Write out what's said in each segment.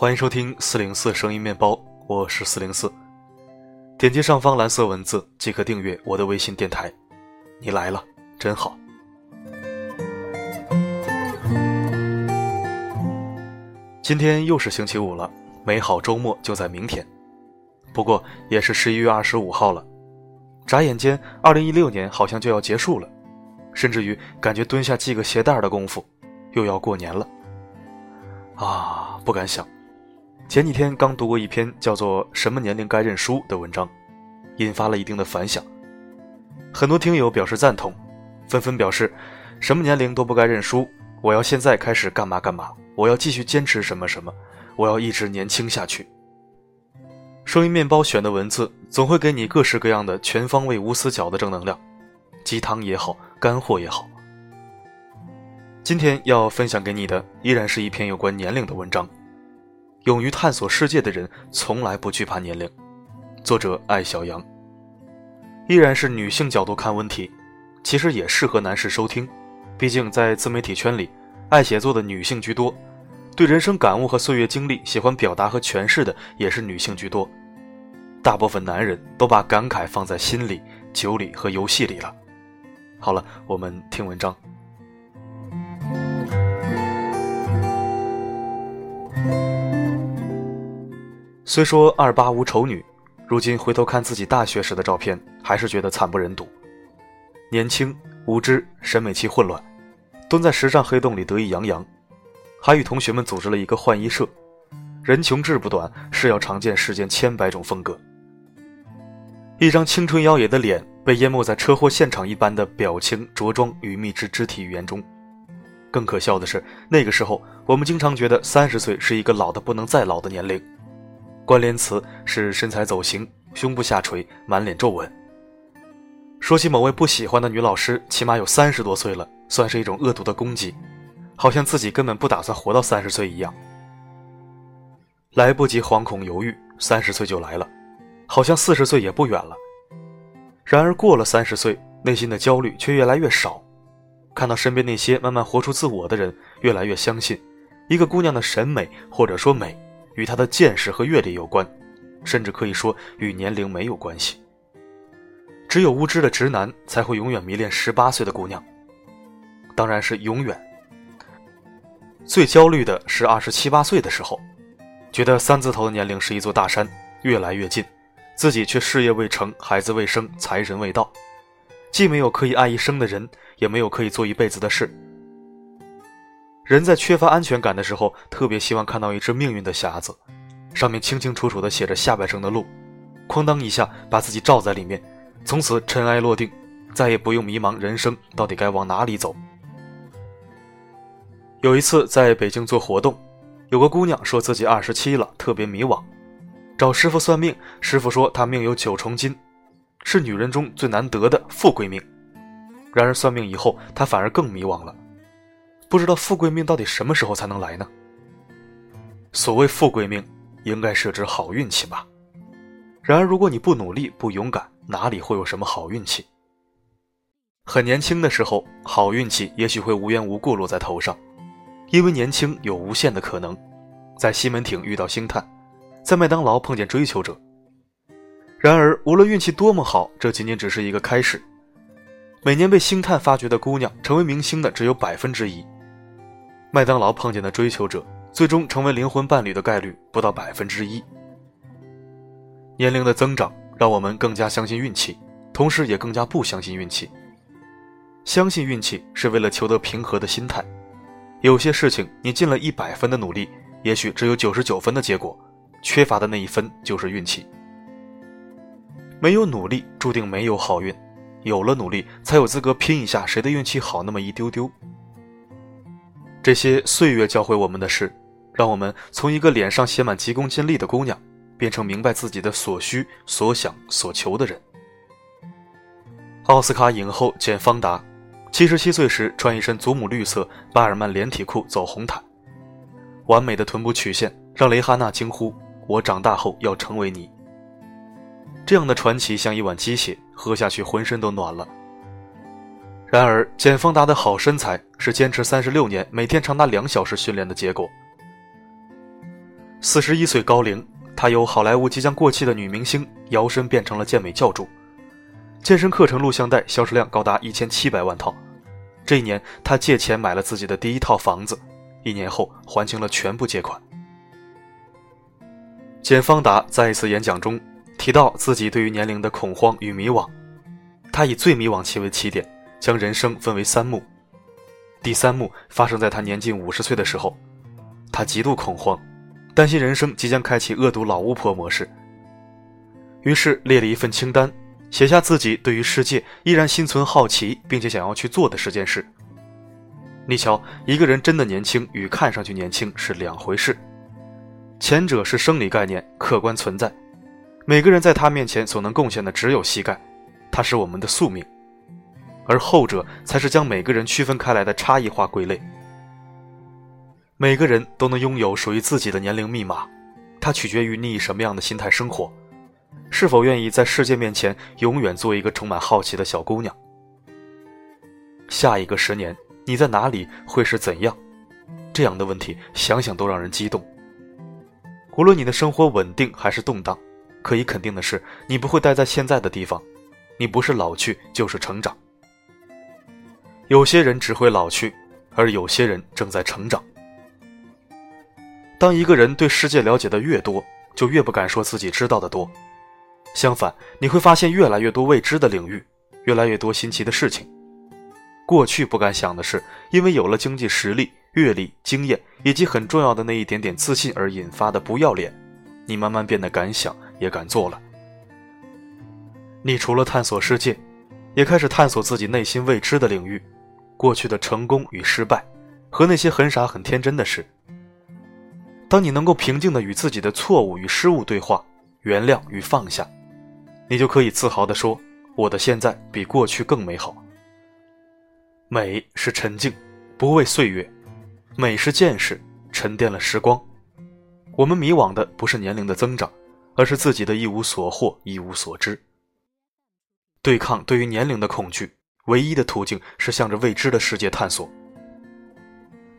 欢迎收听四零四声音面包，我是四零四。点击上方蓝色文字即可订阅我的微信电台。你来了，真好。今天又是星期五了，美好周末就在明天。不过也是十一月二十五号了，眨眼间，二零一六年好像就要结束了，甚至于感觉蹲下系个鞋带的功夫，又要过年了。啊，不敢想。前几天刚读过一篇叫做《什么年龄该认输》的文章，引发了一定的反响。很多听友表示赞同，纷纷表示：什么年龄都不该认输，我要现在开始干嘛干嘛，我要继续坚持什么什么，我要一直年轻下去。声音面包选的文字总会给你各式各样的全方位无死角的正能量，鸡汤也好，干货也好。今天要分享给你的依然是一篇有关年龄的文章。勇于探索世界的人从来不惧怕年龄。作者艾小羊。依然是女性角度看问题，其实也适合男士收听。毕竟在自媒体圈里，爱写作的女性居多，对人生感悟和岁月经历喜欢表达和诠释的也是女性居多。大部分男人都把感慨放在心里、酒里和游戏里了。好了，我们听文章。虽说二八无丑女，如今回头看自己大学时的照片，还是觉得惨不忍睹。年轻、无知、审美期混乱，蹲在时尚黑洞里得意洋洋，还与同学们组织了一个换衣社。人穷志不短，是要常见世间千百种风格。一张青春妖冶的脸被淹没在车祸现场一般的表情、着装与密织肢体语言中。更可笑的是，那个时候我们经常觉得三十岁是一个老的不能再老的年龄。关联词是身材走形、胸部下垂、满脸皱纹。说起某位不喜欢的女老师，起码有三十多岁了，算是一种恶毒的攻击，好像自己根本不打算活到三十岁一样。来不及惶恐犹豫，三十岁就来了，好像四十岁也不远了。然而过了三十岁，内心的焦虑却越来越少。看到身边那些慢慢活出自我的人，越来越相信，一个姑娘的审美或者说美。与他的见识和阅历有关，甚至可以说与年龄没有关系。只有无知的直男才会永远迷恋十八岁的姑娘，当然是永远。最焦虑的是二十七八岁的时候，觉得三字头的年龄是一座大山，越来越近，自己却事业未成，孩子未生，财神未到，既没有可以爱一生的人，也没有可以做一辈子的事。人在缺乏安全感的时候，特别希望看到一只命运的匣子，上面清清楚楚地写着下半生的路，哐当一下把自己罩在里面，从此尘埃落定，再也不用迷茫人生到底该往哪里走。有一次在北京做活动，有个姑娘说自己二十七了，特别迷惘，找师傅算命，师傅说她命有九重金，是女人中最难得的富贵命。然而算命以后，她反而更迷惘了。不知道富贵命到底什么时候才能来呢？所谓富贵命，应该是指好运气吧。然而，如果你不努力、不勇敢，哪里会有什么好运气？很年轻的时候，好运气也许会无缘无故落在头上，因为年轻有无限的可能。在西门町遇到星探，在麦当劳碰见追求者。然而，无论运气多么好，这仅仅只是一个开始。每年被星探发掘的姑娘，成为明星的只有百分之一。麦当劳碰见的追求者，最终成为灵魂伴侣的概率不到百分之一。年龄的增长让我们更加相信运气，同时也更加不相信运气。相信运气是为了求得平和的心态。有些事情你尽了一百分的努力，也许只有九十九分的结果，缺乏的那一分就是运气。没有努力，注定没有好运；有了努力，才有资格拼一下谁的运气好那么一丢丢。这些岁月教会我们的事，让我们从一个脸上写满急功近利的姑娘，变成明白自己的所需、所想、所求的人。奥斯卡影后简·方达，七十七岁时穿一身祖母绿色巴尔曼连体裤走红毯，完美的臀部曲线让蕾哈娜惊呼：“我长大后要成为你。”这样的传奇像一碗鸡血，喝下去浑身都暖了。然而，简·方达的好身材是坚持三十六年、每天长达两小时训练的结果。四十一岁高龄，她由好莱坞即将过气的女明星摇身变成了健美教主，健身课程录像带销售量高达一千七百万套。这一年，她借钱买了自己的第一套房子，一年后还清了全部借款。简方达在一次演讲中提到自己对于年龄的恐慌与迷惘，他以最迷惘期为起点，将人生分为三幕。第三幕发生在他年近五十岁的时候，他极度恐慌，担心人生即将开启恶毒老巫婆模式，于是列了一份清单，写下自己对于世界依然心存好奇并且想要去做的十件事。你瞧，一个人真的年轻与看上去年轻是两回事。前者是生理概念，客观存在，每个人在他面前所能贡献的只有膝盖，它是我们的宿命；而后者才是将每个人区分开来的差异化归类。每个人都能拥有属于自己的年龄密码，它取决于你以什么样的心态生活，是否愿意在世界面前永远做一个充满好奇的小姑娘。下一个十年你在哪里会是怎样？这样的问题想想都让人激动。无论你的生活稳定还是动荡，可以肯定的是，你不会待在现在的地方，你不是老去就是成长。有些人只会老去，而有些人正在成长。当一个人对世界了解的越多，就越不敢说自己知道的多。相反，你会发现越来越多未知的领域，越来越多新奇的事情。过去不敢想的是，因为有了经济实力。阅历、经验以及很重要的那一点点自信而引发的不要脸，你慢慢变得敢想也敢做了。你除了探索世界，也开始探索自己内心未知的领域，过去的成功与失败，和那些很傻很天真的事。当你能够平静的与自己的错误与失误对话，原谅与放下，你就可以自豪的说：“我的现在比过去更美好。”美是沉静，不畏岁月。美是见识，沉淀了时光。我们迷惘的不是年龄的增长，而是自己的一无所获、一无所知。对抗对于年龄的恐惧，唯一的途径是向着未知的世界探索。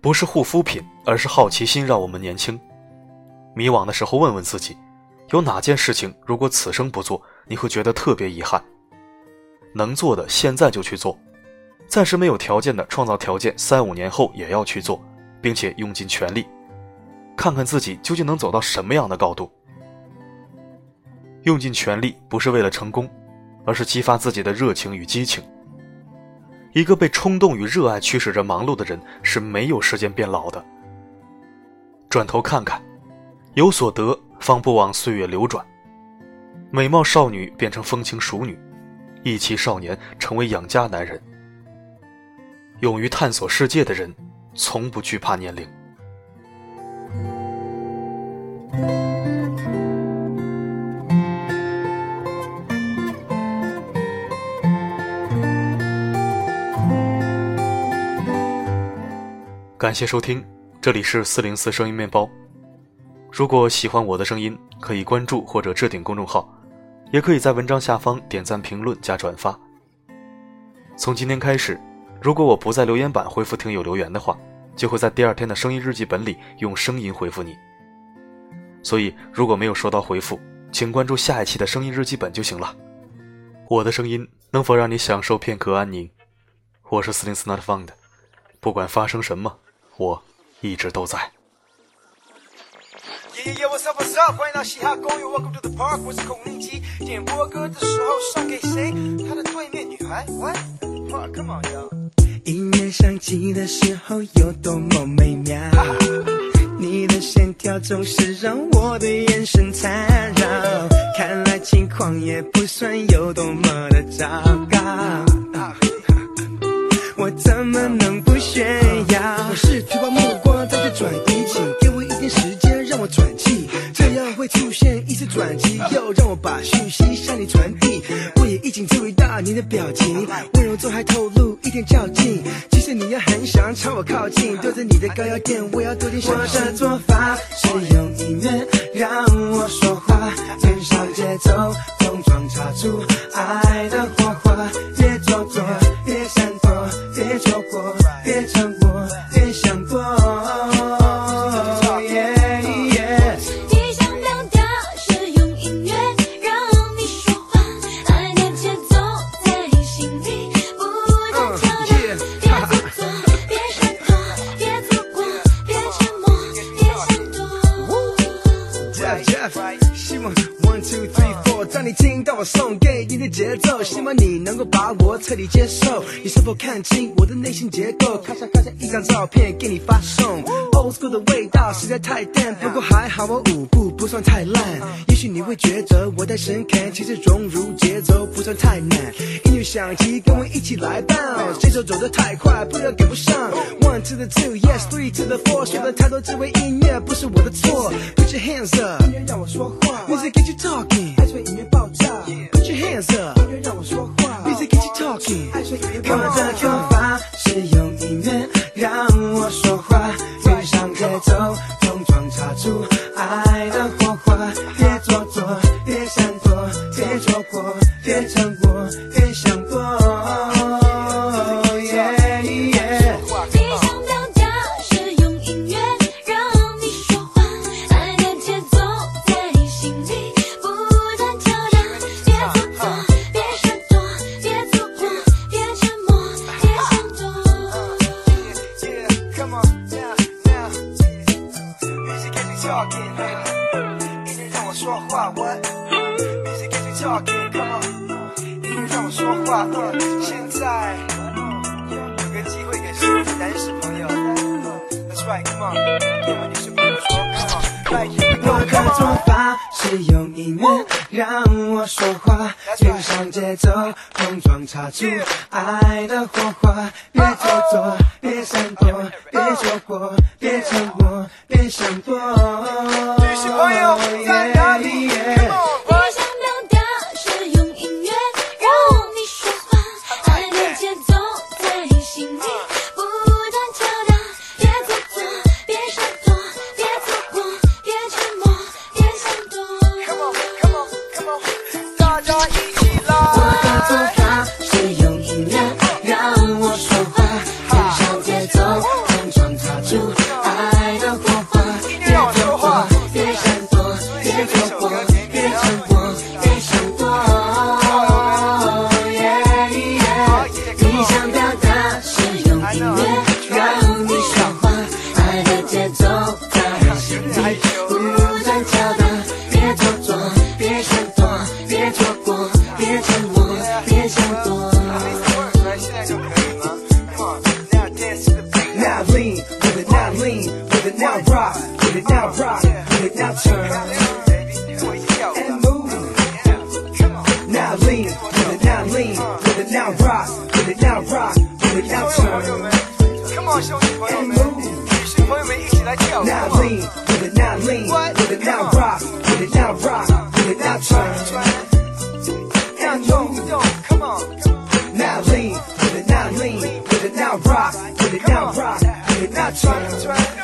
不是护肤品，而是好奇心让我们年轻。迷惘的时候，问问自己，有哪件事情如果此生不做，你会觉得特别遗憾？能做的现在就去做，暂时没有条件的创造条件，三五年后也要去做。并且用尽全力，看看自己究竟能走到什么样的高度。用尽全力不是为了成功，而是激发自己的热情与激情。一个被冲动与热爱驱使着忙碌的人是没有时间变老的。转头看看，有所得方不枉岁月流转。美貌少女变成风情熟女，义气少年成为养家男人。勇于探索世界的人。从不惧怕年龄。感谢收听，这里是四零四声音面包。如果喜欢我的声音，可以关注或者置顶公众号，也可以在文章下方点赞、评论、加转发。从今天开始，如果我不在留言板回复听友留言的话。就会在第二天的声音日记本里用声音回复你。所以，如果没有收到回复，请关注下一期的声音日记本就行了。我的声音能否让你享受片刻安宁？我是四零四 Not Found，不管发生什么，我一直都在。欢迎到嘻哈公寓，Welcome to the park，我是孔令奇。点播歌的时候送给谁？他的对面女孩。What？Come on yo。音乐响起的时候有多么美妙，你的线条总是让我的眼神缠绕。看来情况也不算有多么的糟糕，我怎么能是提把目光再去转移，请给我一点时间让我喘气，这样会出现一次转机，又让我把讯息向你传递。我也已经注意到你的表情，温柔中还透露。一点较劲，其实你也很想朝我靠近，对着你的高压电，我要多点小心。我的做法是用音乐让我说话，减少节奏，碰撞擦出爱的火花。别做作，别闪躲，别错过，别沉默，我彻底接受。你是否看清我的内心结构？咔嚓咔嚓一张照片给你发送。Old school 的味道实在太淡，不过还好我舞步不算太烂。也许你会觉得我太神侃，其实融入节奏不算太难。音乐响起，跟我一起来 bounce，节奏走得太快，不要跟不上。One to the two, yes, three to the four，学的太多只为音乐不是我的错。Put your hands up，音乐让我说话。Music get you talking，我，的做法是用音乐让我说话，跟上节奏，碰撞擦出爱的火花。别做作，别闪躲，别错过，别沉默，别闪躲。it, now rock, put it, now turn. And move. Now lean, put it, now lean, put it, now rock, put it, now rock, put it, now turn. And move. Now lean, put it, now lean, put it, now rock, put it, now rock, put it, now turn. And move. Come on. Now lean, put it, now lean, put it, now rock, put it, now rock, put it, now turn.